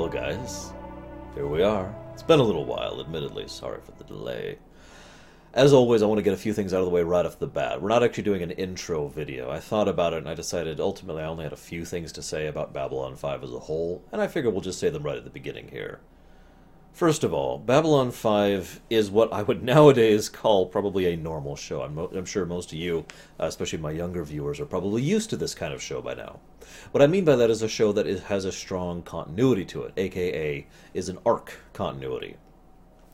Well, guys, here we are. It's been a little while, admittedly. Sorry for the delay. As always, I want to get a few things out of the way right off the bat. We're not actually doing an intro video. I thought about it and I decided ultimately I only had a few things to say about Babylon 5 as a whole, and I figure we'll just say them right at the beginning here. First of all, Babylon 5 is what I would nowadays call probably a normal show. I'm, I'm sure most of you, uh, especially my younger viewers, are probably used to this kind of show by now. What I mean by that is a show that is, has a strong continuity to it, aka is an arc continuity,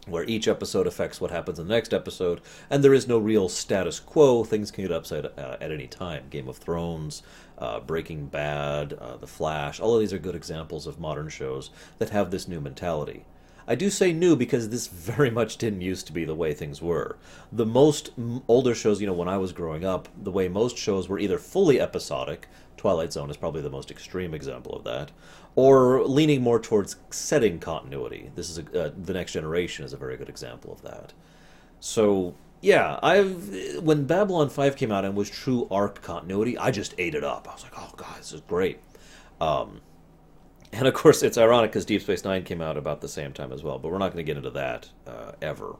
where each episode affects what happens in the next episode, and there is no real status quo. Things can get upside uh, at any time. Game of Thrones, uh, Breaking Bad, uh, The Flash, all of these are good examples of modern shows that have this new mentality. I do say new because this very much didn't used to be the way things were. The most older shows, you know, when I was growing up, the way most shows were either fully episodic, Twilight Zone is probably the most extreme example of that, or leaning more towards setting continuity. This is a, uh, the next generation is a very good example of that. So yeah, I've when Babylon Five came out and was true arc continuity, I just ate it up. I was like, oh god, this is great. Um, and of course, it's ironic because Deep Space Nine came out about the same time as well, but we're not going to get into that uh, ever.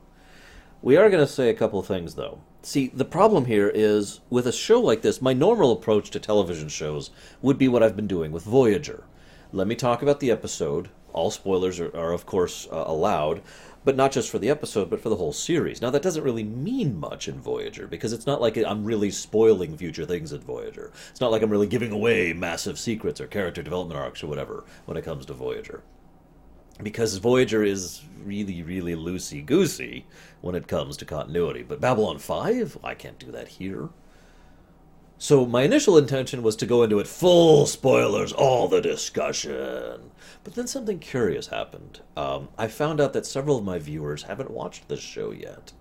We are going to say a couple things, though. See, the problem here is with a show like this, my normal approach to television shows would be what I've been doing with Voyager. Let me talk about the episode. All spoilers are, are of course, uh, allowed but not just for the episode, but for the whole series. Now, that doesn't really mean much in Voyager, because it's not like I'm really spoiling future things in Voyager. It's not like I'm really giving away massive secrets or character development arcs or whatever when it comes to Voyager. Because Voyager is really, really loosey goosey when it comes to continuity. But Babylon 5? I can't do that here. So my initial intention was to go into it full spoilers, all the discussion. But then something curious happened. Um, I found out that several of my viewers haven't watched this show yet.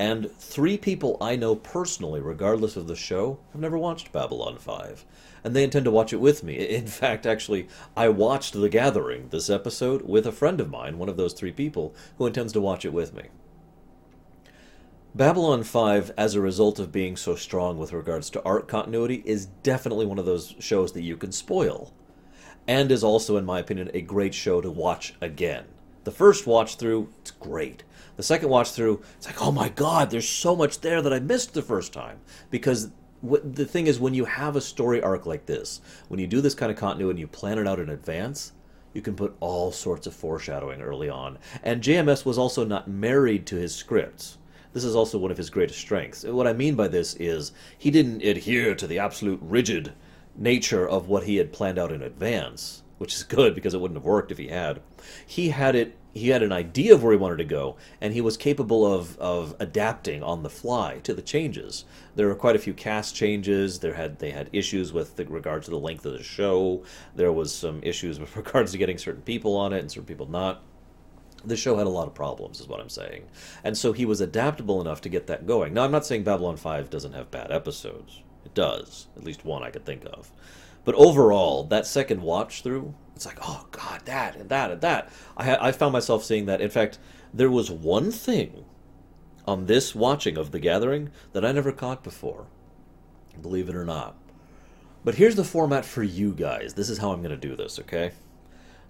And three people I know personally, regardless of the show, have never watched Babylon 5. And they intend to watch it with me. In fact, actually, I watched The Gathering, this episode, with a friend of mine, one of those three people, who intends to watch it with me. Babylon 5, as a result of being so strong with regards to arc continuity, is definitely one of those shows that you can spoil. And is also, in my opinion, a great show to watch again. The first watch through, it's great. The second watch through, it's like, oh my god, there's so much there that I missed the first time. Because the thing is, when you have a story arc like this, when you do this kind of continuity and you plan it out in advance, you can put all sorts of foreshadowing early on. And JMS was also not married to his scripts this is also one of his greatest strengths. What I mean by this is he didn't adhere to the absolute rigid nature of what he had planned out in advance, which is good because it wouldn't have worked if he had. He had it he had an idea of where he wanted to go, and he was capable of, of adapting on the fly to the changes. There were quite a few cast changes. There had they had issues with the, regard to the length of the show. There was some issues with regards to getting certain people on it and certain people not the show had a lot of problems, is what I'm saying. And so he was adaptable enough to get that going. Now, I'm not saying Babylon 5 doesn't have bad episodes. It does. At least one I could think of. But overall, that second watch through, it's like, oh, God, that and that and that. I, I found myself seeing that. In fact, there was one thing on this watching of The Gathering that I never caught before. Believe it or not. But here's the format for you guys. This is how I'm going to do this, okay?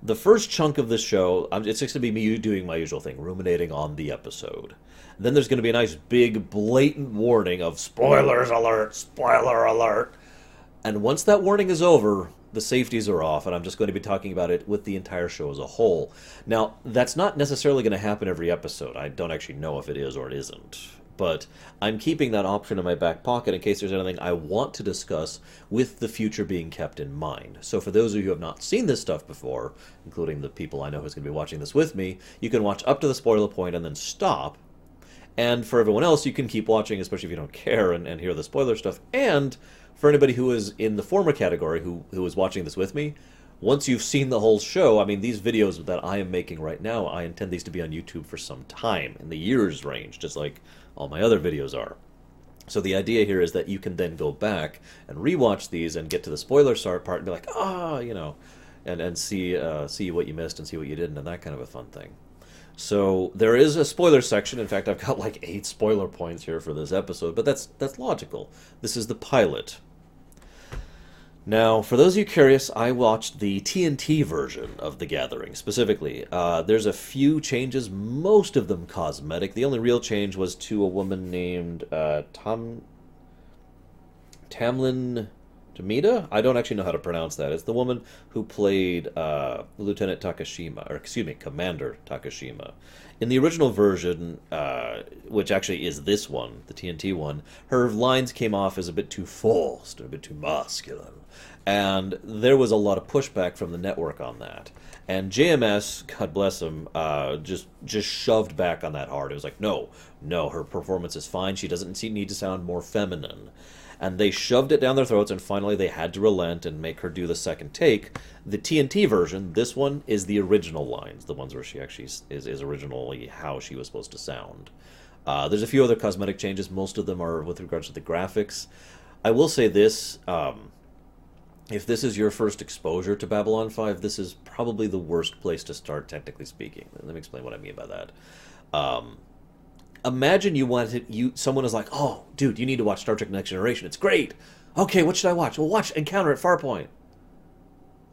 the first chunk of the show, it's just going to be me doing my usual thing, ruminating on the episode. Then there's going to be a nice big blatant warning of spoilers alert, spoiler alert. And once that warning is over, the safeties are off, and I'm just going to be talking about it with the entire show as a whole. Now, that's not necessarily going to happen every episode. I don't actually know if it is or it isn't but I'm keeping that option in my back pocket in case there's anything I want to discuss with the future being kept in mind. So, for those of you who have not seen this stuff before, including the people I know who's going to be watching this with me, you can watch up to the spoiler point and then stop. And for everyone else, you can keep watching, especially if you don't care and, and hear the spoiler stuff. And for anybody who is in the former category who, who is watching this with me, once you've seen the whole show, I mean, these videos that I am making right now, I intend these to be on YouTube for some time, in the years range, just like all my other videos are. So the idea here is that you can then go back and rewatch these and get to the spoiler part and be like, ah, oh, you know, and and see uh, see what you missed and see what you didn't and that kind of a fun thing. So there is a spoiler section. In fact, I've got like eight spoiler points here for this episode, but that's that's logical. This is the pilot. Now, for those of you curious, I watched the TNT version of The Gathering specifically. Uh, there's a few changes, most of them cosmetic. The only real change was to a woman named uh, Tom Tamlyn Tomita. I don't actually know how to pronounce that. It's the woman who played uh, Lieutenant Takashima, or excuse me, Commander Takashima. In the original version, uh, which actually is this one, the TNT one, her lines came off as a bit too forced, a bit too masculine and there was a lot of pushback from the network on that. And JMS, God bless him, uh, just just shoved back on that hard. It was like, no, no, her performance is fine. She doesn't need to sound more feminine. And they shoved it down their throats, and finally they had to relent and make her do the second take. The TNT version, this one, is the original lines, the ones where she actually is, is originally how she was supposed to sound. Uh, there's a few other cosmetic changes. Most of them are with regards to the graphics. I will say this. Um, if this is your first exposure to Babylon 5, this is probably the worst place to start, technically speaking. Let me explain what I mean by that. Um, imagine you wanted you someone is like, "Oh, dude, you need to watch Star Trek: Next Generation. It's great." Okay, what should I watch? Well, watch Encounter at Farpoint.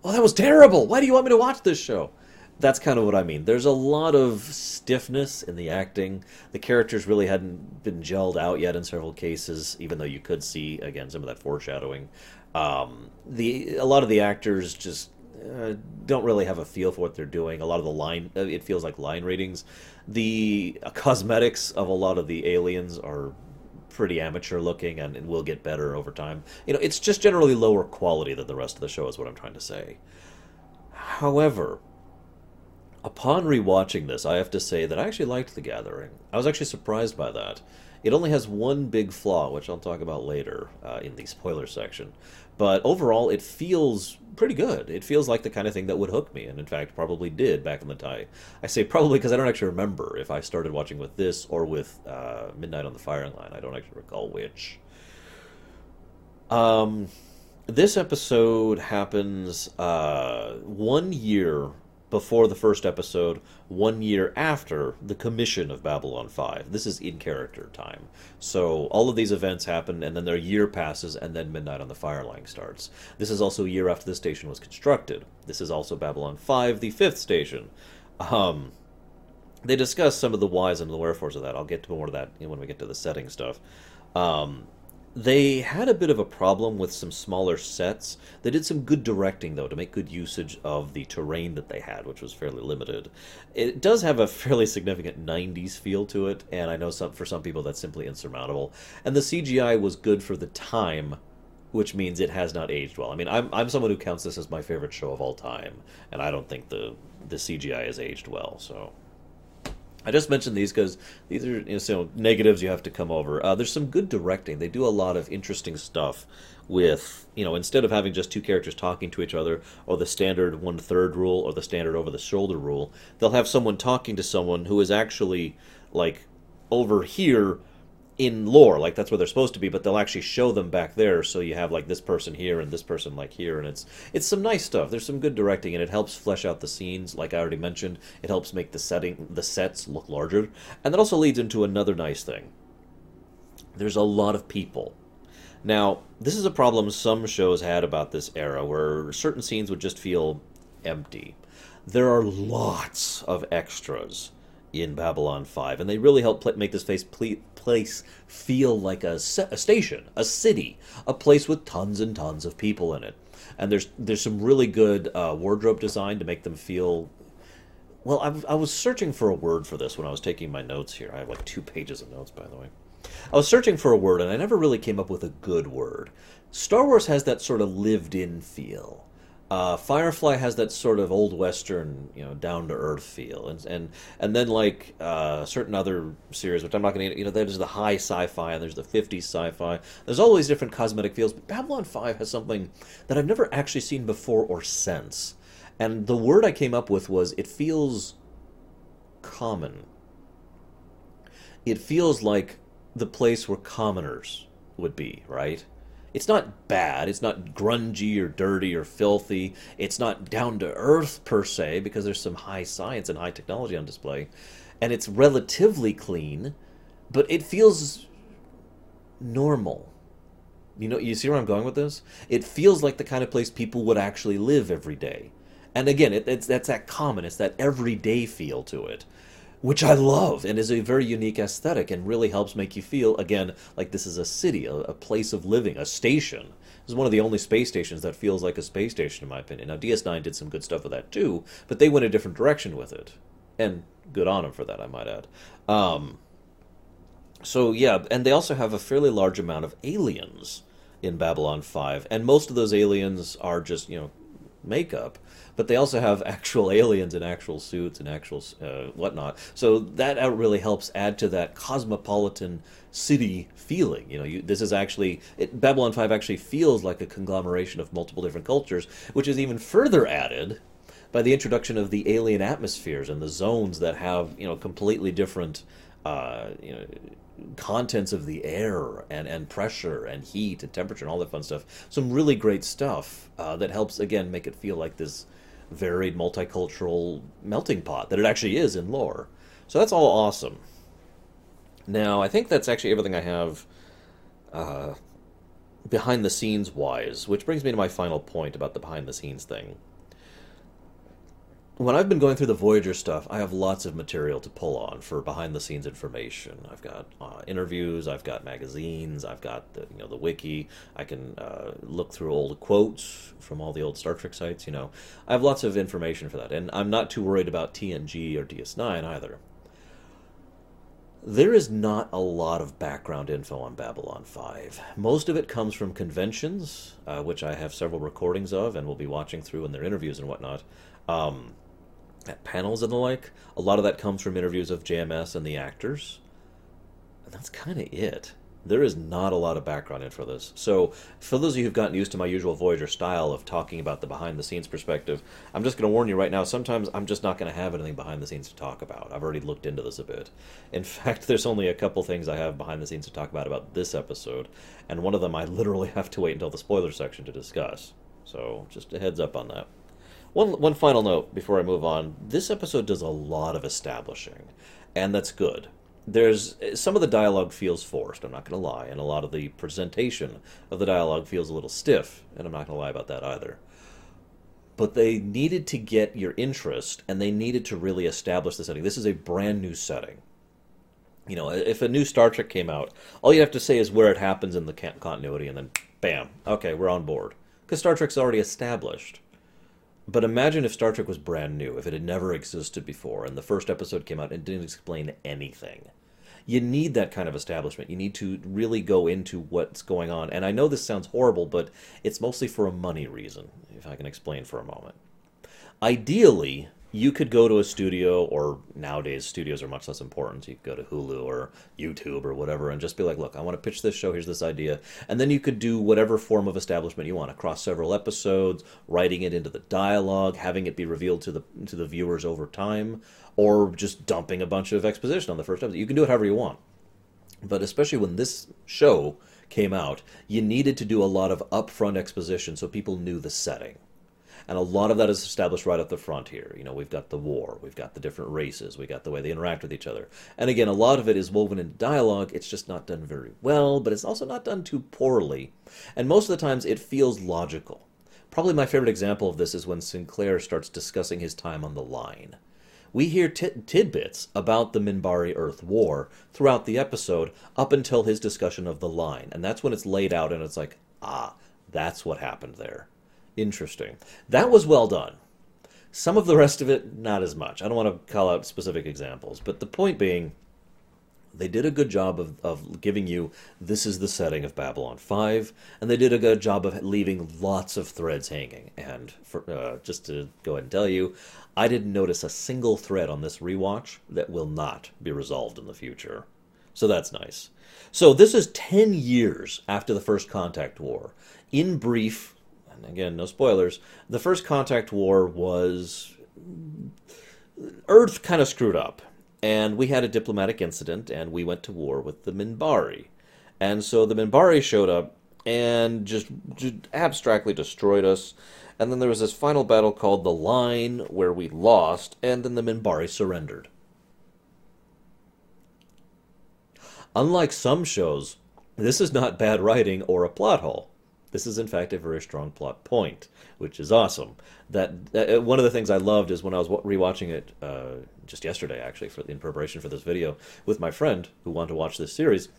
Oh, that was terrible. Why do you want me to watch this show? That's kind of what I mean. There's a lot of stiffness in the acting. The characters really hadn't been gelled out yet in several cases, even though you could see again some of that foreshadowing. Um, the a lot of the actors just uh, don't really have a feel for what they're doing. A lot of the line, uh, it feels like line readings. The uh, cosmetics of a lot of the aliens are pretty amateur looking and, and will get better over time. You know, it's just generally lower quality than the rest of the show, is what I'm trying to say. However, upon rewatching this, I have to say that I actually liked The Gathering. I was actually surprised by that. It only has one big flaw, which I'll talk about later uh, in the spoiler section. But overall, it feels pretty good. It feels like the kind of thing that would hook me, and in fact, probably did back in the day. I say probably because I don't actually remember if I started watching with this or with uh, Midnight on the Firing Line. I don't actually recall which. Um, this episode happens uh, one year before the first episode, one year after the commission of Babylon 5. This is in character time. So all of these events happen, and then their year passes, and then Midnight on the Fireline starts. This is also a year after the station was constructed. This is also Babylon 5, the fifth station. Um, they discuss some of the whys and the wherefores of that. I'll get to more of that when we get to the setting stuff. Um, they had a bit of a problem with some smaller sets. They did some good directing, though, to make good usage of the terrain that they had, which was fairly limited. It does have a fairly significant 90s feel to it, and I know some, for some people that's simply insurmountable. And the CGI was good for the time, which means it has not aged well. I mean, I'm, I'm someone who counts this as my favorite show of all time, and I don't think the, the CGI has aged well, so. I just mentioned these because these are you know, negatives you have to come over. Uh, there's some good directing. They do a lot of interesting stuff with you know instead of having just two characters talking to each other or the standard one third rule or the standard over the shoulder rule, they'll have someone talking to someone who is actually like over here in lore like that's where they're supposed to be but they'll actually show them back there. So you have like this person here and this person like here and it's it's some nice stuff. There's some good directing and it helps flesh out the scenes like i already mentioned. It helps make the setting the sets look larger. And that also leads into another nice thing. There's a lot of people. Now this is a problem some shows had about this era where certain scenes would just feel empty. There are lots of extras in Babylon 5, and they really help make this face ple- place feel like a, a station, a city, a place with tons and tons of people in it. And there's there's some really good uh, wardrobe design to make them feel. Well, I, I was searching for a word for this when I was taking my notes here. I have like two pages of notes, by the way. I was searching for a word, and I never really came up with a good word. Star Wars has that sort of lived in feel uh, Firefly has that sort of old western, you know, down to earth feel, and and and then like uh, certain other series, which I'm not going to, you know, there's the high sci-fi and there's the 50s sci-fi. There's all these different cosmetic feels, but Babylon 5 has something that I've never actually seen before or since, and the word I came up with was it feels common. It feels like the place where commoners would be, right? It's not bad. It's not grungy or dirty or filthy. It's not down to earth per se because there's some high science and high technology on display. And it's relatively clean, but it feels normal. You know, you see where I'm going with this? It feels like the kind of place people would actually live every day. And again, it, it's that's that common, it's that everyday feel to it, which I love and is a very unique aesthetic and really helps make you feel again like this is a city, a, a place of living, a station. This is one of the only space stations that feels like a space station, in my opinion. Now, DS9 did some good stuff with that too, but they went a different direction with it, and good on them for that, I might add. Um, so yeah, and they also have a fairly large amount of aliens in Babylon 5, and most of those aliens are just, you know, makeup, but they also have actual aliens in actual suits and actual uh, whatnot. So that really helps add to that cosmopolitan city feeling. You know, you, this is actually it, Babylon 5 actually feels like a conglomeration of multiple different cultures, which is even further added by the introduction of the alien atmospheres and the zones that have you know completely different uh, you know contents of the air and, and pressure and heat and temperature and all that fun stuff. Some really great stuff uh, that helps, again, make it feel like this varied multicultural melting pot that it actually is in lore. So that's all awesome. Now, I think that's actually everything I have uh, behind the scenes wise, which brings me to my final point about the behind the scenes thing when I've been going through the Voyager stuff, I have lots of material to pull on for behind the scenes information. I've got uh, interviews, I've got magazines, I've got the you know the wiki. I can uh, look through old quotes from all the old Star Trek sites. You know, I have lots of information for that, and I'm not too worried about TNG or DS9 either. There is not a lot of background info on Babylon 5. Most of it comes from conventions, uh, which I have several recordings of and will be watching through in their interviews and whatnot. Um, panels and the like. A lot of that comes from interviews of JMS and the actors. And that's kind of it. There is not a lot of background info for this. So, for those of you who've gotten used to my usual Voyager style of talking about the behind the scenes perspective, I'm just going to warn you right now sometimes I'm just not going to have anything behind the scenes to talk about. I've already looked into this a bit. In fact, there's only a couple things I have behind the scenes to talk about about this episode, and one of them I literally have to wait until the spoiler section to discuss. So, just a heads up on that. One one final note before I move on. This episode does a lot of establishing, and that's good. There's some of the dialogue feels forced. I'm not going to lie, and a lot of the presentation of the dialogue feels a little stiff, and I'm not going to lie about that either. But they needed to get your interest, and they needed to really establish the setting. This is a brand new setting. You know, if a new Star Trek came out, all you have to say is where it happens in the continuity, and then bam, okay, we're on board. Because Star Trek's already established. But imagine if Star Trek was brand new, if it had never existed before, and the first episode came out and didn't explain anything. You need that kind of establishment. You need to really go into what's going on. And I know this sounds horrible, but it's mostly for a money reason, if I can explain for a moment. Ideally, you could go to a studio, or nowadays studios are much less important. You could go to Hulu or YouTube or whatever and just be like, look, I want to pitch this show, here's this idea. And then you could do whatever form of establishment you want across several episodes, writing it into the dialogue, having it be revealed to the to the viewers over time, or just dumping a bunch of exposition on the first episode. You can do it however you want. But especially when this show came out, you needed to do a lot of upfront exposition so people knew the setting and a lot of that is established right at the front here. You know, we've got the war, we've got the different races, we got the way they interact with each other. And again, a lot of it is woven into dialogue. It's just not done very well, but it's also not done too poorly. And most of the times it feels logical. Probably my favorite example of this is when Sinclair starts discussing his time on the line. We hear t- tidbits about the Minbari Earth War throughout the episode up until his discussion of the line. And that's when it's laid out and it's like, ah, that's what happened there. Interesting. That was well done. Some of the rest of it, not as much. I don't want to call out specific examples, but the point being, they did a good job of, of giving you this is the setting of Babylon 5, and they did a good job of leaving lots of threads hanging. And for, uh, just to go ahead and tell you, I didn't notice a single thread on this rewatch that will not be resolved in the future. So that's nice. So this is 10 years after the First Contact War. In brief, and again, no spoilers, the first contact war was. Earth kind of screwed up, and we had a diplomatic incident, and we went to war with the Minbari. And so the Minbari showed up and just, just abstractly destroyed us. And then there was this final battle called the Line, where we lost, and then the Minbari surrendered. Unlike some shows This is not bad writing or a plot hole. This is, in fact, a very strong plot point, which is awesome. That uh, one of the things I loved is when I was rewatching it uh, just yesterday, actually, for in preparation for this video with my friend who wanted to watch this series.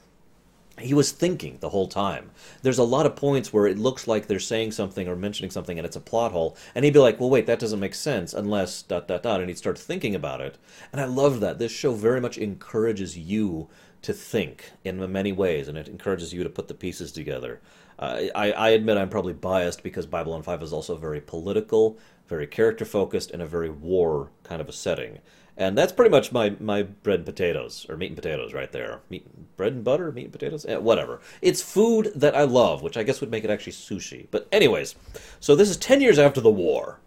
He was thinking the whole time. There's a lot of points where it looks like they're saying something or mentioning something and it's a plot hole, and he'd be like, "Well, wait, that doesn't make sense unless dot dot dot," and he'd start thinking about it. And I love that. This show very much encourages you to think in many ways, and it encourages you to put the pieces together. Uh, I, I admit I'm probably biased because Babylon 5 is also very political, very character focused, and a very war kind of a setting. And that's pretty much my, my bread and potatoes, or meat and potatoes right there. Meat, bread and butter, meat and potatoes, eh, whatever. It's food that I love, which I guess would make it actually sushi. But, anyways, so this is 10 years after the war.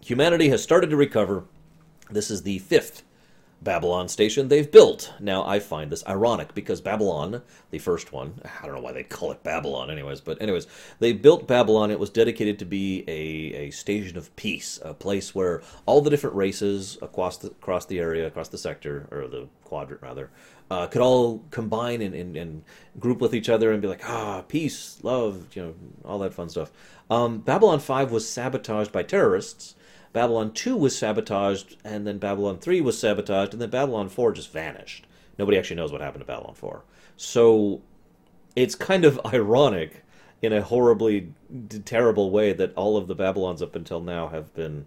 Humanity has started to recover. This is the fifth Babylon station they've built. Now, I find this ironic because Babylon, the first one, I don't know why they call it Babylon, anyways, but anyways, they built Babylon. It was dedicated to be a, a station of peace, a place where all the different races across the, across the area, across the sector, or the quadrant rather, uh, could all combine and, and, and, group with each other and be like, ah, peace, love, you know, all that fun stuff. Um, Babylon 5 was sabotaged by terrorists Babylon 2 was sabotaged, and then Babylon 3 was sabotaged, and then Babylon 4 just vanished. Nobody actually knows what happened to Babylon 4. So it's kind of ironic in a horribly terrible way that all of the Babylons up until now have been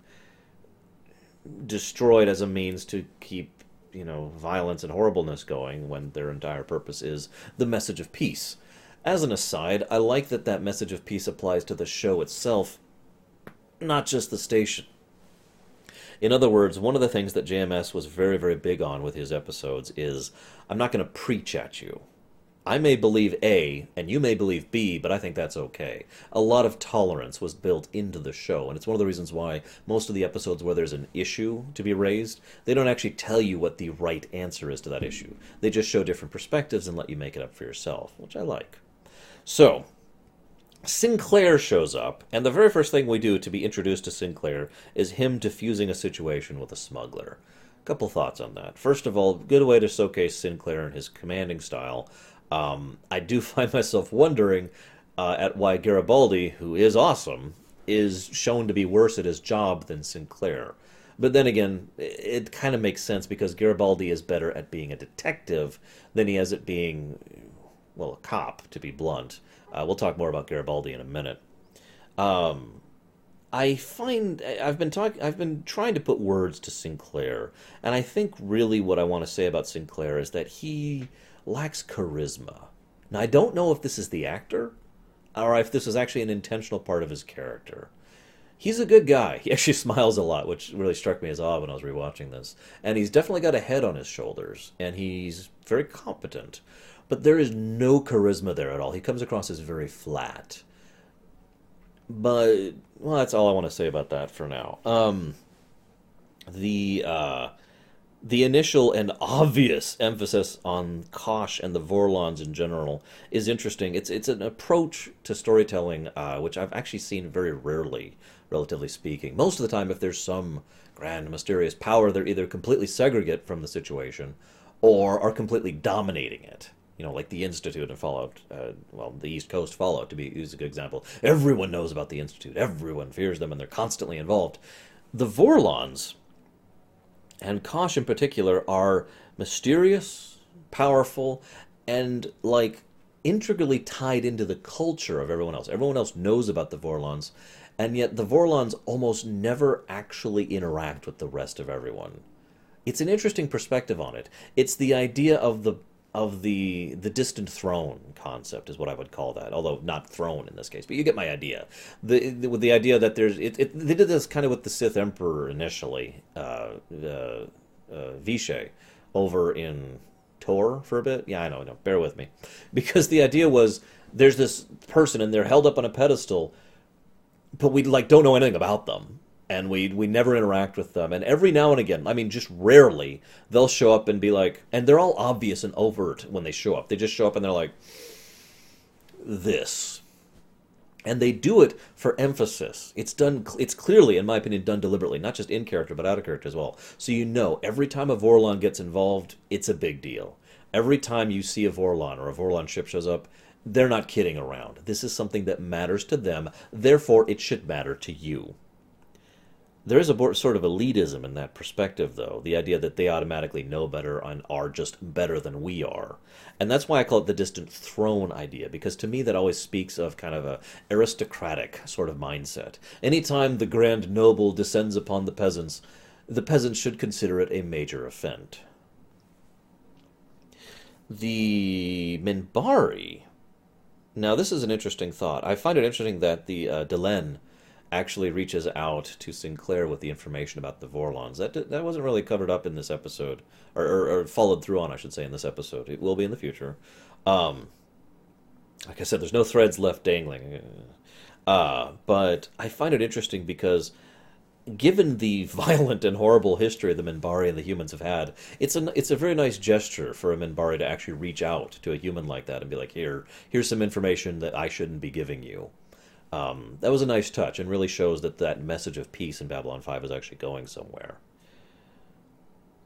destroyed as a means to keep you know violence and horribleness going when their entire purpose is the message of peace. As an aside, I like that that message of peace applies to the show itself, not just the station. In other words, one of the things that JMS was very, very big on with his episodes is I'm not going to preach at you. I may believe A, and you may believe B, but I think that's okay. A lot of tolerance was built into the show, and it's one of the reasons why most of the episodes where there's an issue to be raised, they don't actually tell you what the right answer is to that issue. They just show different perspectives and let you make it up for yourself, which I like. So, Sinclair shows up, and the very first thing we do to be introduced to Sinclair is him diffusing a situation with a smuggler. A couple thoughts on that. First of all, good way to showcase Sinclair and his commanding style. Um, I do find myself wondering uh, at why Garibaldi, who is awesome, is shown to be worse at his job than Sinclair. But then again, it, it kind of makes sense because Garibaldi is better at being a detective than he is at being, well, a cop, to be blunt. Uh, we'll talk more about Garibaldi in a minute. Um, I find I've been talking I've been trying to put words to Sinclair, and I think really what I want to say about Sinclair is that he lacks charisma. Now I don't know if this is the actor or if this is actually an intentional part of his character. He's a good guy. He actually smiles a lot, which really struck me as odd when I was rewatching this. And he's definitely got a head on his shoulders, and he's very competent but there is no charisma there at all. He comes across as very flat. But well, that's all I want to say about that for now. Um, the uh, the initial and obvious emphasis on Kosh and the Vorlons in general is interesting. It's it's an approach to storytelling uh, which I've actually seen very rarely, relatively speaking. Most of the time, if there's some grand mysterious power, they're either completely segregate from the situation, or are completely dominating it you know, like the Institute and Fallout, uh, well, the East Coast Fallout, to be use a good example. Everyone knows about the Institute. Everyone fears them, and they're constantly involved. The Vorlons, and Kosh in particular, are mysterious, powerful, and like intricately tied into the culture of everyone else. Everyone else knows about the Vorlons, and yet the Vorlons almost never actually interact with the rest of everyone. It's an interesting perspective on it. It's the idea of the of the the distant throne concept is what I would call that, although not throne in this case. But you get my idea. The, the with the idea that there's it, it, they did this kind of with the Sith Emperor initially, uh, uh, uh, over in Tor for a bit. Yeah, I know, no, bear with me, because the idea was there's this person and they're held up on a pedestal, but we like don't know anything about them and we we never interact with them. And every now and again, I mean, just rarely, they'll show up and be like, and they're all obvious and overt when they show up. They just show up and they're like, this. And they do it for emphasis. It's done. It's clearly, in my opinion, done deliberately, not just in character but out of character as well. So you know, every time a Vorlon gets involved, it's a big deal. Every time you see a Vorlon or a Vorlon ship shows up, they're not kidding around. This is something that matters to them, therefore, it should matter to you. There is a sort of elitism in that perspective, though, the idea that they automatically know better and are just better than we are. And that's why I call it the distant throne idea, because to me that always speaks of kind of a aristocratic sort of mindset. Anytime the grand noble descends upon the peasants, the peasants should consider it a major offense. The Minbari. Now, this is an interesting thought. I find it interesting that the uh, Delenn actually reaches out to Sinclair with the information about the Vorlons. That that wasn't really covered up in this episode, or, or, or, followed through on, I should say, in this episode. It will be in the future. Um, like I said, there's no threads left dangling. Uh, but I find it interesting because, given the violent and horrible history the Minbari and the humans have had, it's a it's a very nice gesture for a Minbari to actually reach out to a human like that and be like, here, here's some information that I shouldn't be giving you. Um, that was a nice touch and really shows that that message of peace in Babylon 5 is actually going somewhere.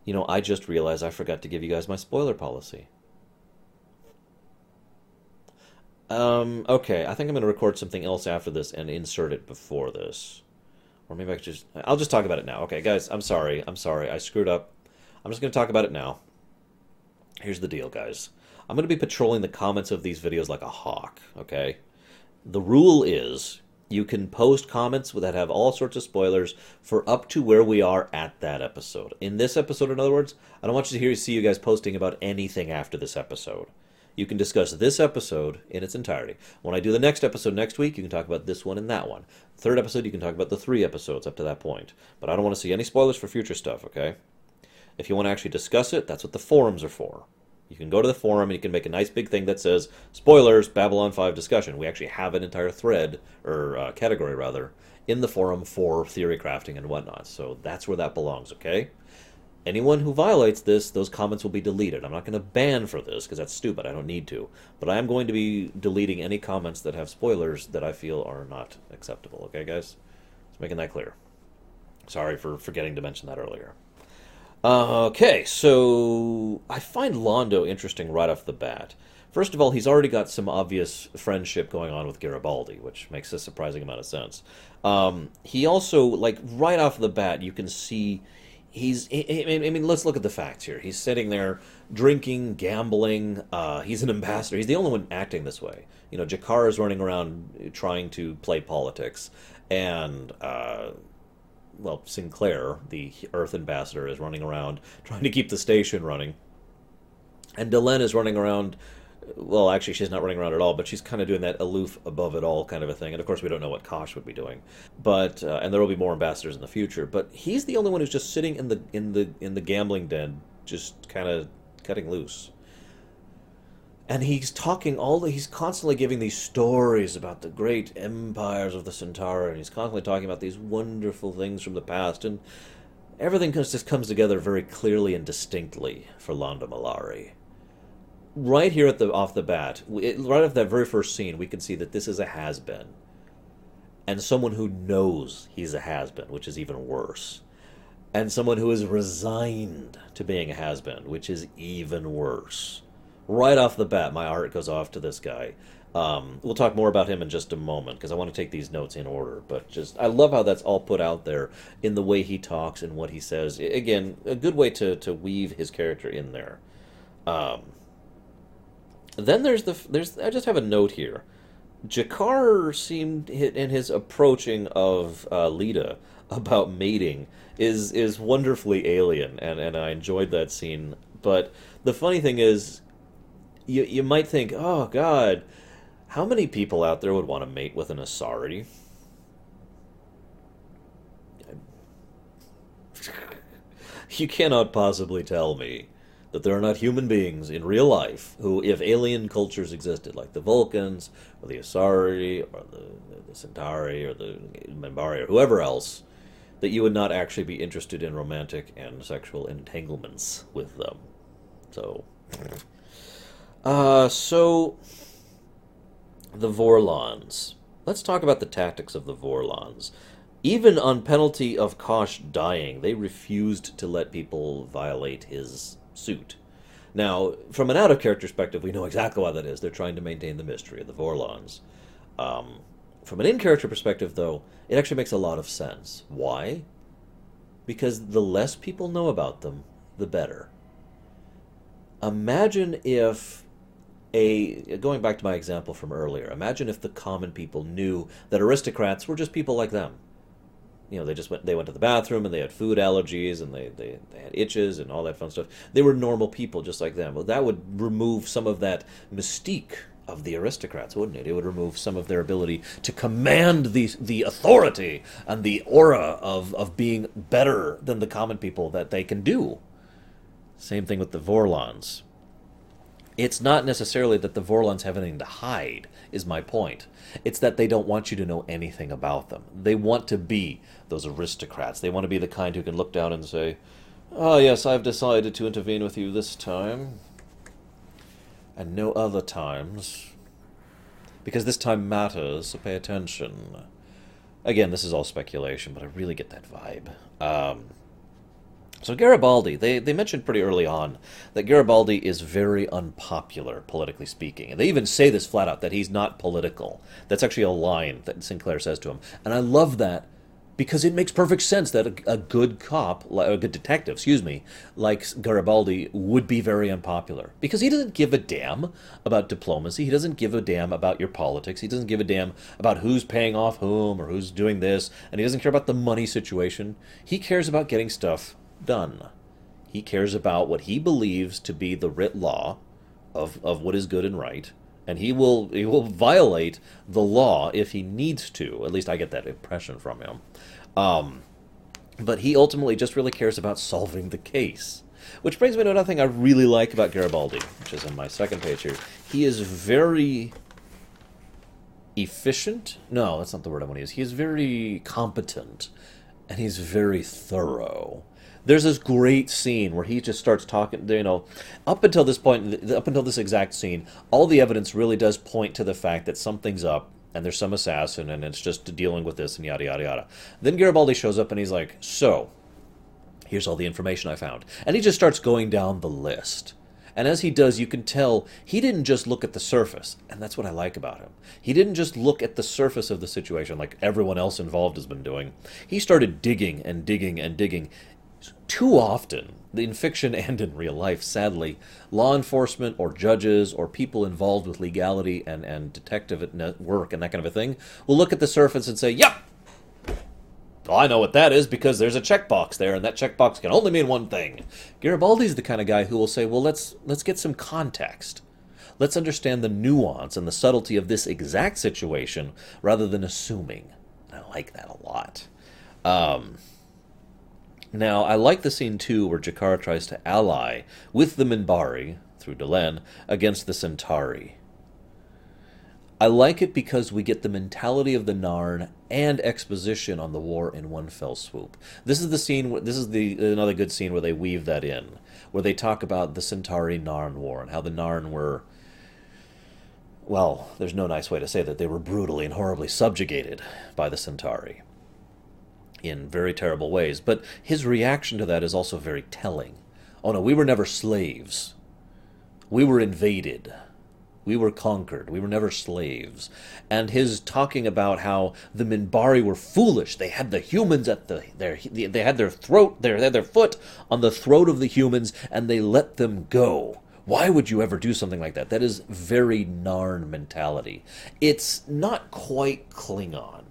You know, I just realized I forgot to give you guys my spoiler policy. Um, okay, I think I'm going to record something else after this and insert it before this. Or maybe I could just. I'll just talk about it now. Okay, guys, I'm sorry. I'm sorry. I screwed up. I'm just going to talk about it now. Here's the deal, guys. I'm going to be patrolling the comments of these videos like a hawk, okay? The rule is you can post comments that have all sorts of spoilers for up to where we are at that episode. In this episode, in other words, I don't want you to hear see you guys posting about anything after this episode. You can discuss this episode in its entirety. When I do the next episode next week, you can talk about this one and that one. Third episode, you can talk about the three episodes up to that point. But I don't want to see any spoilers for future stuff, okay? If you want to actually discuss it, that's what the forums are for. You can go to the forum and you can make a nice big thing that says spoilers Babylon 5 discussion. We actually have an entire thread or uh, category rather in the forum for theory crafting and whatnot. So that's where that belongs, okay? Anyone who violates this, those comments will be deleted. I'm not going to ban for this because that's stupid. I don't need to. But I am going to be deleting any comments that have spoilers that I feel are not acceptable. Okay, guys? Just making that clear. Sorry for forgetting to mention that earlier. Uh, okay, so I find Londo interesting right off the bat. First of all, he's already got some obvious friendship going on with Garibaldi, which makes a surprising amount of sense. Um, he also, like, right off the bat, you can see he's. I mean, let's look at the facts here. He's sitting there drinking, gambling. Uh, he's an ambassador. He's the only one acting this way. You know, G'Kar is running around trying to play politics, and. Uh, well, Sinclair, the Earth ambassador, is running around trying to keep the station running. And Delenn is running around. Well, actually, she's not running around at all, but she's kind of doing that aloof, above it all kind of a thing. And of course, we don't know what Kosh would be doing, but uh, and there will be more ambassadors in the future. But he's the only one who's just sitting in the in the in the gambling den, just kind of cutting loose and he's talking all the, he's constantly giving these stories about the great empires of the Centauri, and he's constantly talking about these wonderful things from the past, and everything just comes together very clearly and distinctly for Londo Mollari. Right here at the off the bat, it, right off that very first scene, we can see that this is a has been, and someone who knows he's a has been, which is even worse, and someone who is resigned to being a has been, which is even worse right off the bat, my heart goes off to this guy. Um, we'll talk more about him in just a moment because I want to take these notes in order. But just, I love how that's all put out there in the way he talks and what he says. Again, a good way to, to weave his character in there. Um, then there's the there's I just have a note here. G'Kar seemed in his approaching of uh, Lyta about mating is is wonderfully alien, and and I enjoyed that scene. But the funny thing is, you you might think, oh God, how many people out there would want to mate with an Asari? you cannot possibly tell me that there are not human beings in real life who, if alien cultures existed, like the Vulcans, or the Asari, or the, the Centauri, or the Minbari or whoever else, that you would not actually be interested in romantic and sexual entanglements with them. So, uh, so the Vorlons. Let's talk about the tactics of the Vorlons. Even on penalty of Kosh dying, they refused to let people violate his suit. Now, from an out of character perspective, we know exactly why that is. They're trying to maintain the mystery of the Vorlons. Um, from an in character perspective, though, it actually makes a lot of sense. Why? Because the less people know about them, the better. Imagine if a going back to my example from earlier, imagine if the common people knew that aristocrats were just people like them. You know, they just went they went to the bathroom and they had food allergies and they, they, they had itches and all that fun stuff. They were normal people just like them. Well that would remove some of that mystique of the aristocrats, wouldn't it? It would remove some of their ability to command the the authority and the aura of, of being better than the common people that they can do. Same thing with the Vorlons it's not necessarily that the Vorlons have anything to hide, is my point. It's that they don't want you to know anything about them. They want to be those aristocrats. They want to be the kind who can look down and say, Oh, yes, I've decided to intervene with you this time. And no other times. Because this time matters, so pay attention. Again, this is all speculation, but I really get that vibe. Um, so Garibaldi, they, they mentioned pretty early on that Garibaldi is very unpopular, politically speaking. And they even say this flat out, that he's not political. That's actually a line that Sinclair says to him. And I love that because it makes perfect sense that a, a good cop, a good detective, excuse me, like Garibaldi would be very unpopular. Because he doesn't give a damn about diplomacy. He doesn't give a damn about your politics. He doesn't give a damn about who's paying off whom or who's doing this. And he doesn't care about the money situation. He cares about getting stuff done. He cares about what he believes to be the writ law of, of what is good and right, and he will he will violate the law if he needs to. At least I get that impression from him. Um, but he ultimately just really cares about solving the case. Which brings me to another thing I really like about Garibaldi, which is in my second page here. He is very efficient. No, that's not the word I want to use. He is very competent, and he's very thorough there's this great scene where he just starts talking you know up until this point up until this exact scene all the evidence really does point to the fact that something's up and there's some assassin and it's just dealing with this and yada yada yada then garibaldi shows up and he's like so here's all the information i found and he just starts going down the list and as he does, you can tell he didn't just look at the surface. And that's what I like about him. He didn't just look at the surface of the situation like everyone else involved has been doing. He started digging and digging and digging too often, in fiction and in real life, sadly, law enforcement or judges or people involved with legality and, and detective work and that kind of a thing will look at the surface and say, Yep, well, I know what that is because there's a checkbox there, and that checkbox can only mean one thing. Garibaldi's the kind of guy who will say, "Well, let's let's get some context. Let's understand the nuance and the subtlety of this exact situation rather than assuming." I like that a lot. Um, now, I like the scene too where G'Kar tries to ally with the Minbari, through Delenn, against the Centauri. I like it because we get the mentality of the Narn and exposition on the war in one fell swoop. This is the scene. This is the another good scene where they weave that in, where they talk about the Centauri Narn war and how the Narn were. Well, there's no nice way to say that they were brutally and horribly subjugated by the Centauri in very terrible ways. But his reaction to that is also very telling. Oh no, we were never slaves. We were invaded. We were conquered. We were never slaves. And his talking about how the Minbari were foolish. They had the humans at the their they had their throat their they had their foot on the throat of the humans and they let them go. Why would you ever do something like that? That is very Narn mentality. It's not quite Klingon.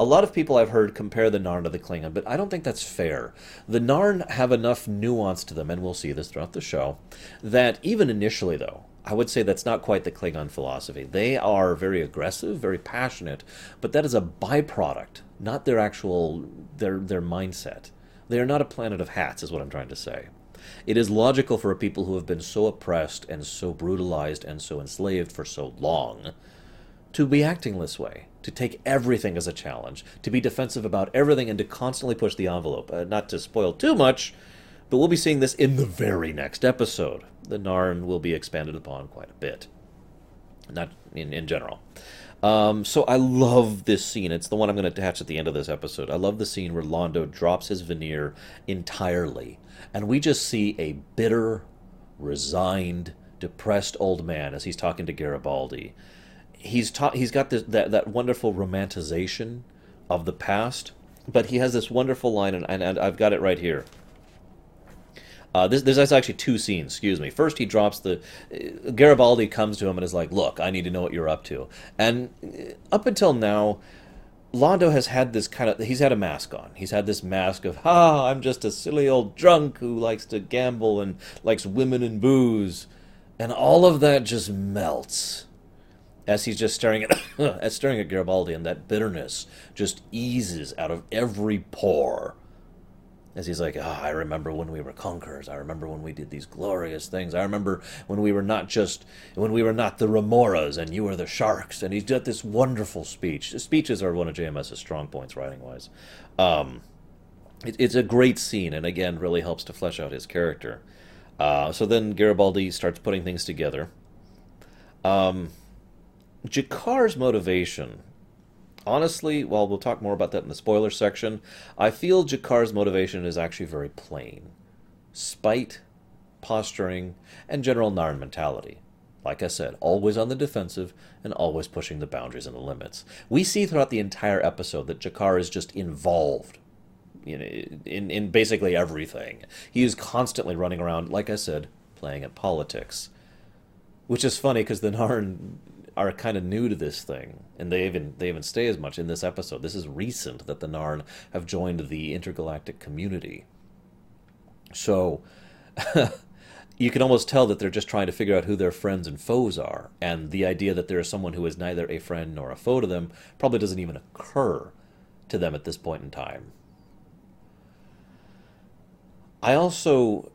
A lot of people I've heard compare the Narn to the Klingon, but I don't think that's fair. The Narn have enough nuance to them, and we'll see this throughout the show, that even initially, though, I would say that's not quite the Klingon philosophy. They are very aggressive, very passionate, but that is a byproduct, not their actual their their mindset. They are not a planet of hats, is what I'm trying to say. It is logical for a people who have been so oppressed and so brutalized and so enslaved for so long to be acting this way to take everything as a challenge, to be defensive about everything, and to constantly push the envelope. Uh, not to spoil too much, but we'll be seeing this in the very next episode. The Narn will be expanded upon quite a bit, not in, in general. Um, so I love this scene. It's the one I'm going to attach at the end of this episode. I love the scene where Londo drops his veneer entirely, and we just see a bitter, resigned, depressed old man as he's talking to Garibaldi. He's ta- he's got this, that that wonderful romanticization of the past, but he has this wonderful line, and, and, and I've got it right here. Uh, this, there's actually two scenes. Excuse me. First, he drops the. Uh, Garibaldi comes to him and is like, "Look, I need to know what you're up to." And uh, up until now, Londo has had this kind of. He's had a mask on. He's had this mask of, "Ha, I'm just a silly old drunk who likes to gamble and likes women and booze," and all of that just melts as he's just staring at as staring at Garibaldi, and that bitterness just eases out of every pore as he's like, oh, I remember when we were conquerors. I remember when we did these glorious things. I remember when we were not just when we were not the remoras and you were the sharks. And he's got this wonderful speech. Speeches are one of JMS's strong points, writing wise. Um, it, it's a great scene, and again, really helps to flesh out his character. Uh, so then Garibaldi starts putting things together. Um, G'Kar's motivation honestly, well, we'll talk more about that in the spoiler section. I feel G'Kar's motivation is actually very plain spite, posturing, and general Narn mentality. Like I said, always on the defensive and always pushing the boundaries and the limits. We see throughout the entire episode that G'Kar is just involved in, in, in basically everything. He is constantly running around, like I said, playing at politics. Which is funny because the Narn are kind of new to this thing, and they even they even stay as much in this episode. This is recent that the Narn have joined the intergalactic community. So you can almost tell that they're just trying to figure out who their friends and foes are, and the idea that there is someone who is neither a friend nor a foe to them probably doesn't even occur to them at this point in time. I also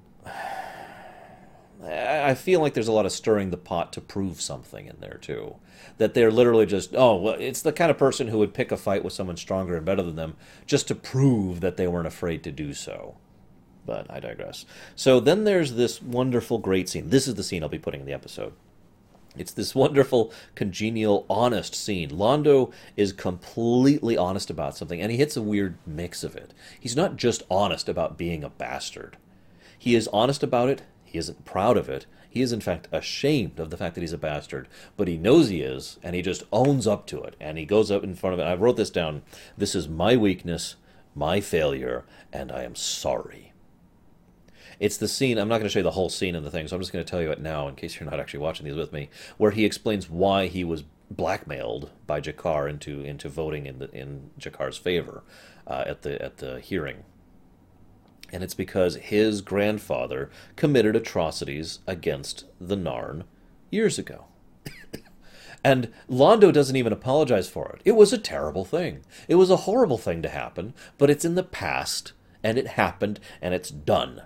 I feel like there's a lot of stirring the pot to prove something in there too. That they're literally just oh well, it's the kind of person who would pick a fight with someone stronger and better than them just to prove that they weren't afraid to do so. But I digress. So then there's this wonderful, great scene. This is the scene I'll be putting in the episode. It's this wonderful, congenial, honest scene. Londo is completely honest about something, and he hits a weird mix of it. He's not just honest about being a bastard. He is honest about it he isn't proud of it. He is, in fact, ashamed of the fact that he's a bastard, but he knows he is, and he just owns up to it. And he goes up in front of it. I wrote this down. This is my weakness, my failure, and I am sorry. It's the scene, I'm not going to show you the whole scene in the thing, so I'm just going to tell you it now in case you're not actually watching these with me, where he explains why he was blackmailed by G'Kar into into voting in the in G'Kar's favor uh, at the at the hearing and it's because his grandfather committed atrocities against the Narn years ago. and Londo doesn't even apologize for it. It was a terrible thing. It was a horrible thing to happen, but it's in the past, and it happened, and it's done.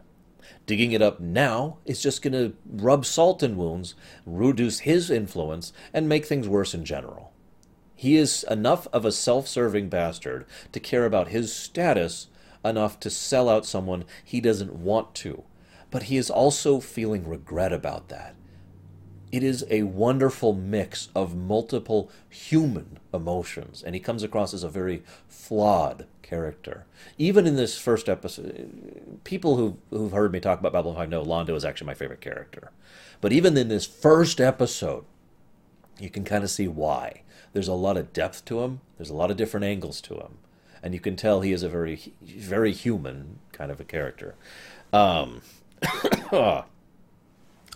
Digging it up now is just going to rub salt in wounds, reduce his influence, and make things worse in general. He is enough of a self serving bastard to care about his status enough to sell out someone he doesn't want to, but he is also feeling regret about that. It is a wonderful mix of multiple human emotions, and he comes across as a very flawed character. Even in this first episode, people who, who've heard me talk about Babylon 5 know Londo is actually my favorite character. But even in this first episode, you can kind of see why. There's a lot of depth to him, there's a lot of different angles to him and you can tell he is a very very human kind of a character. Um, now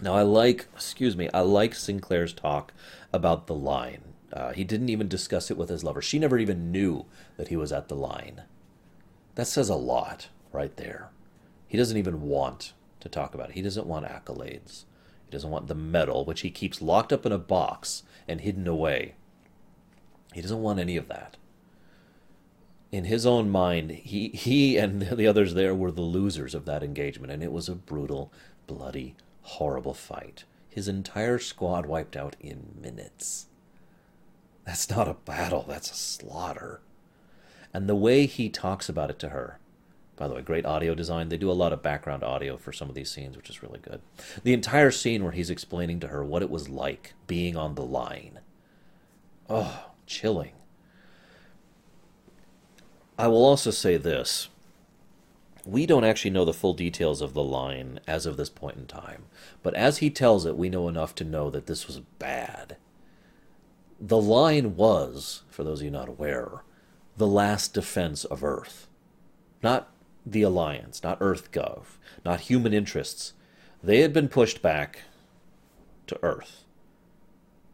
I like, excuse me, I like Sinclair's talk about the line. Uh, he didn't even discuss it with his lover. She never even knew that he was at the line. That says a lot right there. He doesn't even want to talk about it. He doesn't want accolades. He doesn't want the medal, which he keeps locked up in a box and hidden away. He doesn't want any of that in his own mind, he, he and the others there were the losers of that engagement, and it was a brutal, bloody, horrible fight. His entire squad wiped out in minutes. That's not a battle, that's a slaughter. And the way he talks about it to her, by the way, great audio design. They do a lot of background audio for some of these scenes, which is really good. The entire scene where he's explaining to her what it was like being on the line. Oh, chilling. I will also say this. we don't actually know the full details of the line as of this point in time. But as he tells it, we know enough to know that this was bad. The line was, for those of you not aware, the last defense of Earth. Not the Alliance, not EarthGov, not human interests. They had been pushed back to Earth.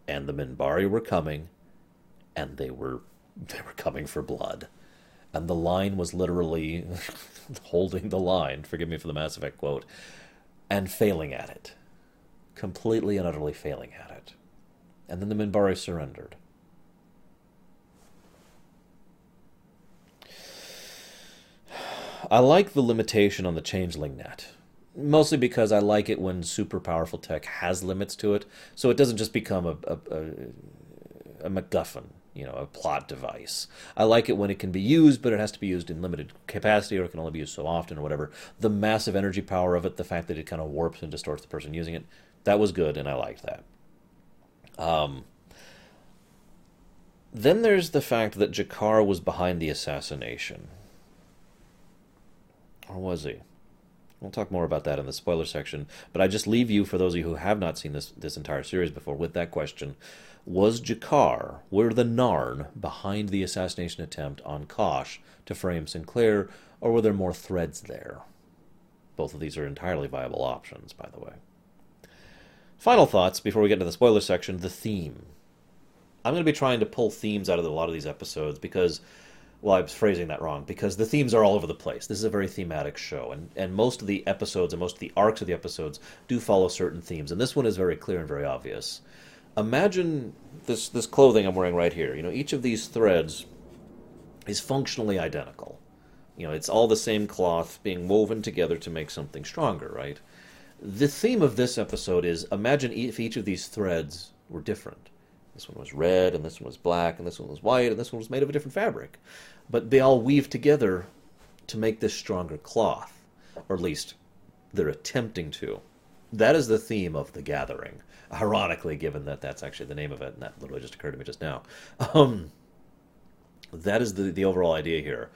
And the Minbari were coming, and they were they were coming for blood. And the line was literally holding the line, forgive me for the Mass Effect quote, and failing at it. Completely and utterly failing at it. And then the Minbari surrendered. I like the limitation on the changeling net. Mostly because I like it when super powerful tech has limits to it, so it doesn't just become a, a, a, a MacGuffin, you know, a plot device. I like it when it can be used, but it has to be used in limited capacity or it can only be used so often or whatever. The massive energy power of it, the fact that it kind of warps and distorts the person using it, that was good, and I liked that. Um, then there's the fact that G'Kar was behind the assassination. Or was he? We'll talk more about that in the spoiler section, but I just leave you, for those of you who have not seen this, this entire series before, with that question. Was G'Kar, were the Narn behind the assassination attempt on Kosh to frame Sinclair, or were there more threads there? Both of these are entirely viable options, by the way. Final thoughts before we get into the spoiler section the theme. I'm going to be trying to pull themes out of a lot of these episodes because well, I was phrasing that wrong because the themes are all over the place. This is a very thematic show, and, and most of the episodes and most of the arcs of the episodes do follow certain themes, and this one is very clear and very obvious. Imagine this this clothing I'm wearing right here. You know, each of these threads is functionally identical. You know, it's all the same cloth being woven together to make something stronger, right? The theme of this episode is imagine if each of these threads were different. This one was red, and this one was black, and this one was white, and this one was made of a different fabric. But they all weave together to make this stronger cloth, or at least they're attempting to. That is the theme of The Gathering. Ironically, given that that's actually the name of it, and that literally just occurred to me just now. Um, that is the, the overall idea here.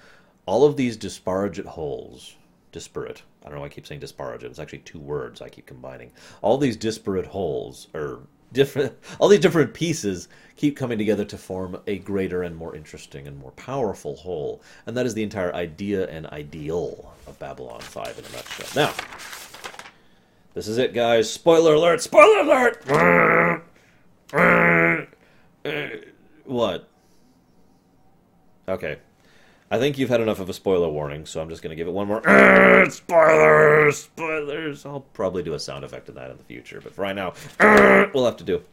All of these disparate holes, disparate, I don't know why I keep saying disparate, it's actually two words I keep combining. All these disparate holes, or different all these different pieces keep coming together to form a greater and more interesting and more powerful whole and that is the entire idea and ideal of babylon 5 in a nutshell now this is it guys spoiler alert spoiler alert what okay I think you've had enough of a spoiler warning, so I'm just going to give it one more. spoilers! Spoilers! I'll probably do a sound effect of that in the future, but for right now, we'll have to do.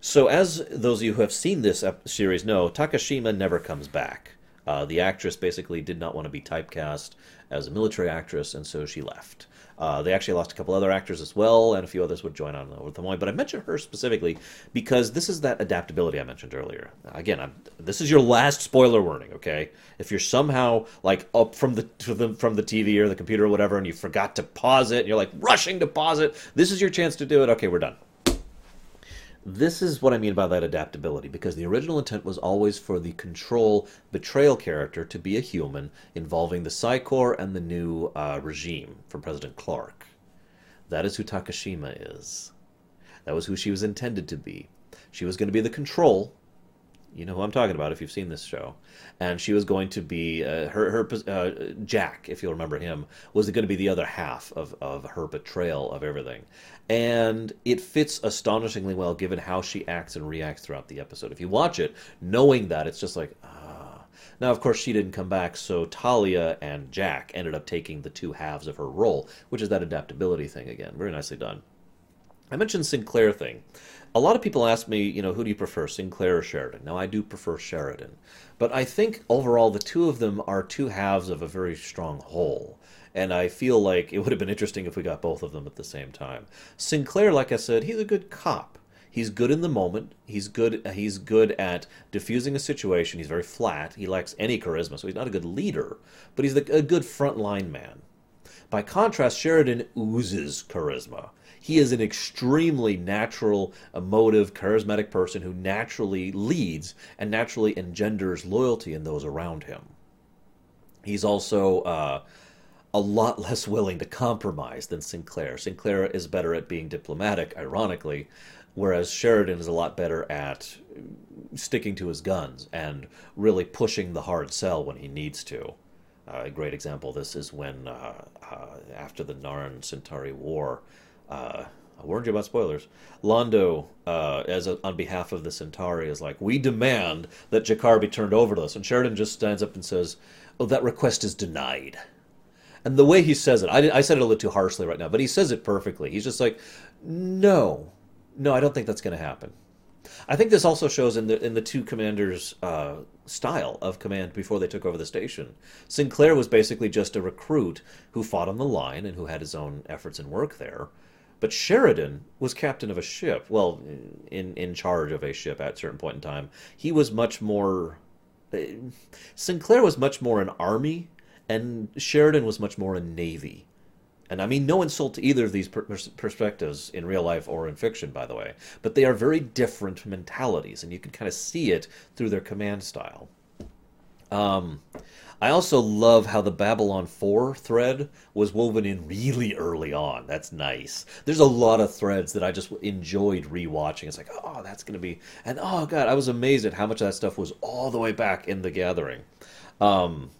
So, as those of you who have seen this series know, Takashima never comes back. Uh, the actress basically did not want to be typecast as a military actress, and so she left. Uh, they actually lost a couple other actors as well, and a few others would join on over the point. But I mentioned her specifically because this is that adaptability I mentioned earlier. Again, I'm, this is your last spoiler warning. Okay, if you're somehow like up from the, the from the TV or the computer or whatever, and you forgot to pause it, and you're like rushing to pause it, this is your chance to do it. Okay, we're done. This is what I mean by that adaptability, because the original intent was always for the control betrayal character to be a human involving the Psi Corps and the new uh, regime from President Clark. That is who Takashima is. That was who she was intended to be. She was going to be the control you know who I'm talking about if you've seen this show. And she was going to be uh, her her uh, Jack, if you'll remember him, was going to be the other half of of her betrayal of everything. And it fits astonishingly well given how she acts and reacts throughout the episode. If you watch it, knowing that, it's just like ah. Now, of course, she didn't come back, so Talia and Jack ended up taking the two halves of her role, which is that adaptability thing again. Very nicely done. I mentioned Sinclair thing. A lot of people ask me, you know, who do you prefer, Sinclair or Sheridan? Now, I do prefer Sheridan. But I think overall the two of them are two halves of a very strong whole. And I feel like it would have been interesting if we got both of them at the same time. Sinclair, like I said, he's a good cop. He's good in the moment. He's good. He's good at diffusing a situation. He's very flat. He lacks any charisma, so he's not a good leader. But he's a good frontline man. By contrast, Sheridan oozes charisma. He is an extremely natural, emotive, charismatic person who naturally leads and naturally engenders loyalty in those around him. He's also uh, a lot less willing to compromise than Sinclair. Sinclair is better at being diplomatic, ironically, whereas Sheridan is a lot better at sticking to his guns and really pushing the hard sell when he needs to. Uh, a great example of this is when, uh, uh, after the Narn Centauri War, uh, I warned you about spoilers. Londo, uh, as a, on behalf of the Centauri, is like, "We demand that G'Kar be turned over to us," and Sheridan just stands up and says, "Oh, that request is denied." And the way he says it, I, I said it a little too harshly right now, but he says it perfectly. He's just like, "No, no, I don't think that's going to happen." I think this also shows in the in the two commanders' uh, style of command before they took over the station. Sinclair was basically just a recruit who fought on the line and who had his own efforts and work there. But Sheridan was captain of a ship, well, in in charge of a ship at a certain point in time. He was much more. Uh, Sinclair was much more an army, and Sheridan was much more a navy. And I mean no insult to either of these per- perspectives in real life or in fiction, by the way, but they are very different mentalities, and you can kind of see it through their command style. Um, I also love how the Babylon 4 thread was woven in really early on. That's nice. There's a lot of threads that I just enjoyed rewatching. It's like, oh, that's going to be. And oh, God, I was amazed at how much of that stuff was all the way back in the gathering. Um,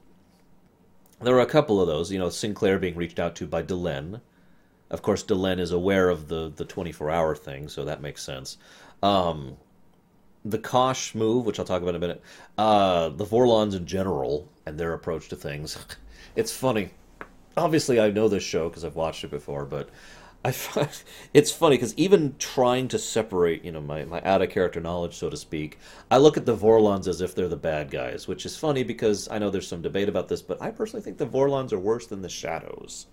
there were a couple of those. You know, Sinclair being reached out to by Delenn. Of course, Delenn is aware of the the 24 hour thing, so that makes sense. Um, the Kosh move, which I'll talk about in a minute. Uh, the Vorlons in general and their approach to things. it's funny. Obviously, I know this show because I've watched it before, but I find it's funny because even trying to separate, you know, my, my out of character knowledge, so to speak, I look at the Vorlons as if they're the bad guys, which is funny because I know there's some debate about this, but I personally think the Vorlons are worse than the Shadows.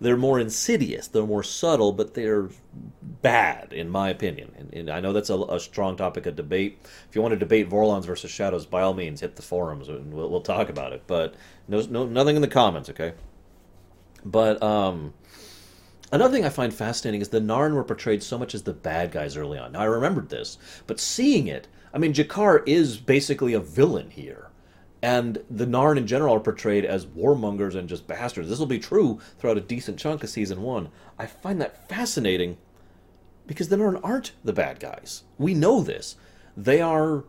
They're more insidious, they're more subtle, but they're bad, in my opinion. And, and I know that's a, a, strong topic of debate. If you want to debate Vorlons versus Shadows, by all means, hit the forums and we'll, we'll talk about it. But no, no, nothing in the comments, okay? But um, Another thing I find fascinating is the Narn were portrayed so much as the bad guys early on. Now, I remembered this, but seeing it, I mean, G'Kar is basically a villain here. And the Narn in general are portrayed as warmongers and just bastards. This will be true throughout a decent chunk of season one. I find that fascinating because the Narn aren't the bad guys. We know this. They are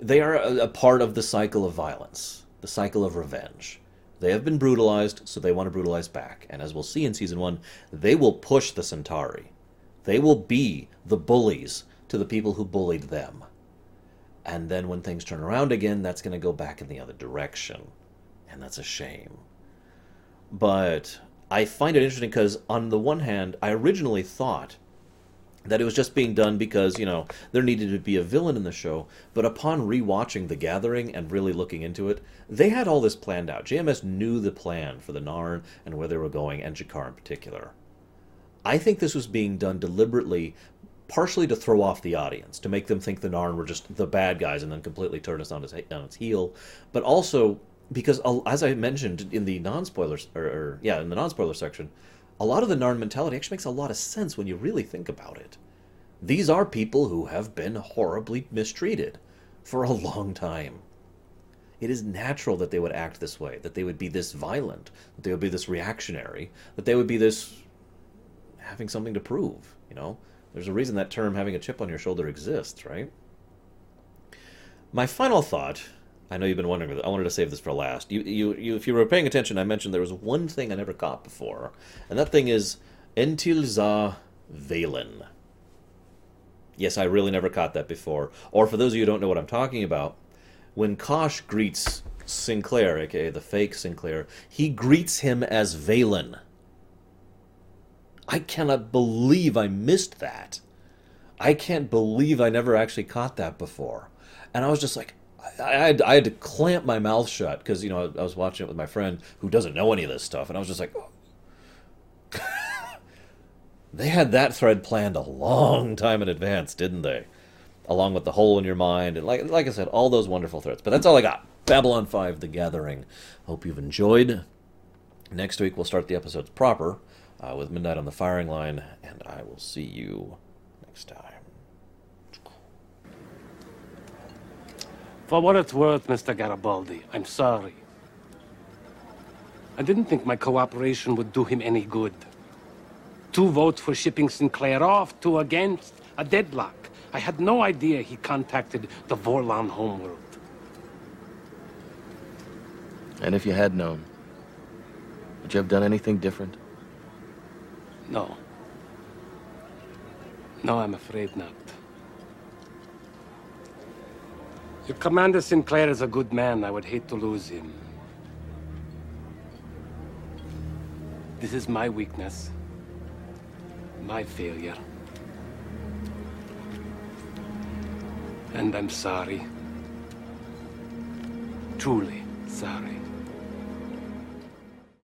they are a, a part of the cycle of violence, the cycle of revenge. They have been brutalized, so they want to brutalize back. And as we'll see in season one, they will push the Centauri. They will be the bullies to the people who bullied them. And then when things turn around again, that's going to go back in the other direction. And that's a shame. But I find it interesting because, on the one hand, I originally thought that it was just being done because you know there needed to be a villain in the show but upon rewatching the gathering and really looking into it they had all this planned out jms knew the plan for the narn and where they were going and G'Kar in particular i think this was being done deliberately partially to throw off the audience to make them think the narn were just the bad guys and then completely turn us on its, on its heel but also because uh, as i mentioned in the non-spoilers or, or yeah in the non-spoiler section a lot of the Narn mentality actually makes a lot of sense when you really think about it. These are people who have been horribly mistreated for a long time. It is natural that they would act this way, that they would be this violent, that they would be this reactionary, that they would be this having something to prove, you know? There's a reason that term having a chip on your shoulder exists, right? My final thought I know you've been wondering. I wanted to save this for last. You, you, you, if you were paying attention, I mentioned there was one thing I never caught before, and that thing is Entil'Zha Valen. Yes, I really never caught that before. Or for those of you who don't know what I'm talking about, when Kosh greets Sinclair, aka the fake Sinclair, he greets him as Valen. I cannot believe I missed that. I can't believe I never actually caught that before. And I was just like, I had, I had to clamp my mouth shut because you know I was watching it with my friend who doesn't know any of this stuff, and I was just like, oh. they had that thread planned a long time in advance, didn't they? Along with the hole in your mind, and like like I said, all those wonderful threads. But that's all I got. Babylon Five: The Gathering. Hope you've enjoyed. Next week we'll start the episodes proper uh, with Midnight on the Firing Line, and I will see you next time. For what it's worth, Mr. Garibaldi, I'm sorry. I didn't think my cooperation would do him any good. Two votes for shipping Sinclair off, two against. A deadlock. I had no idea he contacted the Vorlon homeworld. And if you had known, would you have done anything different? No. No, I'm afraid not. Your Commander Sinclair is a good man. I would hate to lose him. This is my weakness. My failure. And I'm sorry. Truly sorry.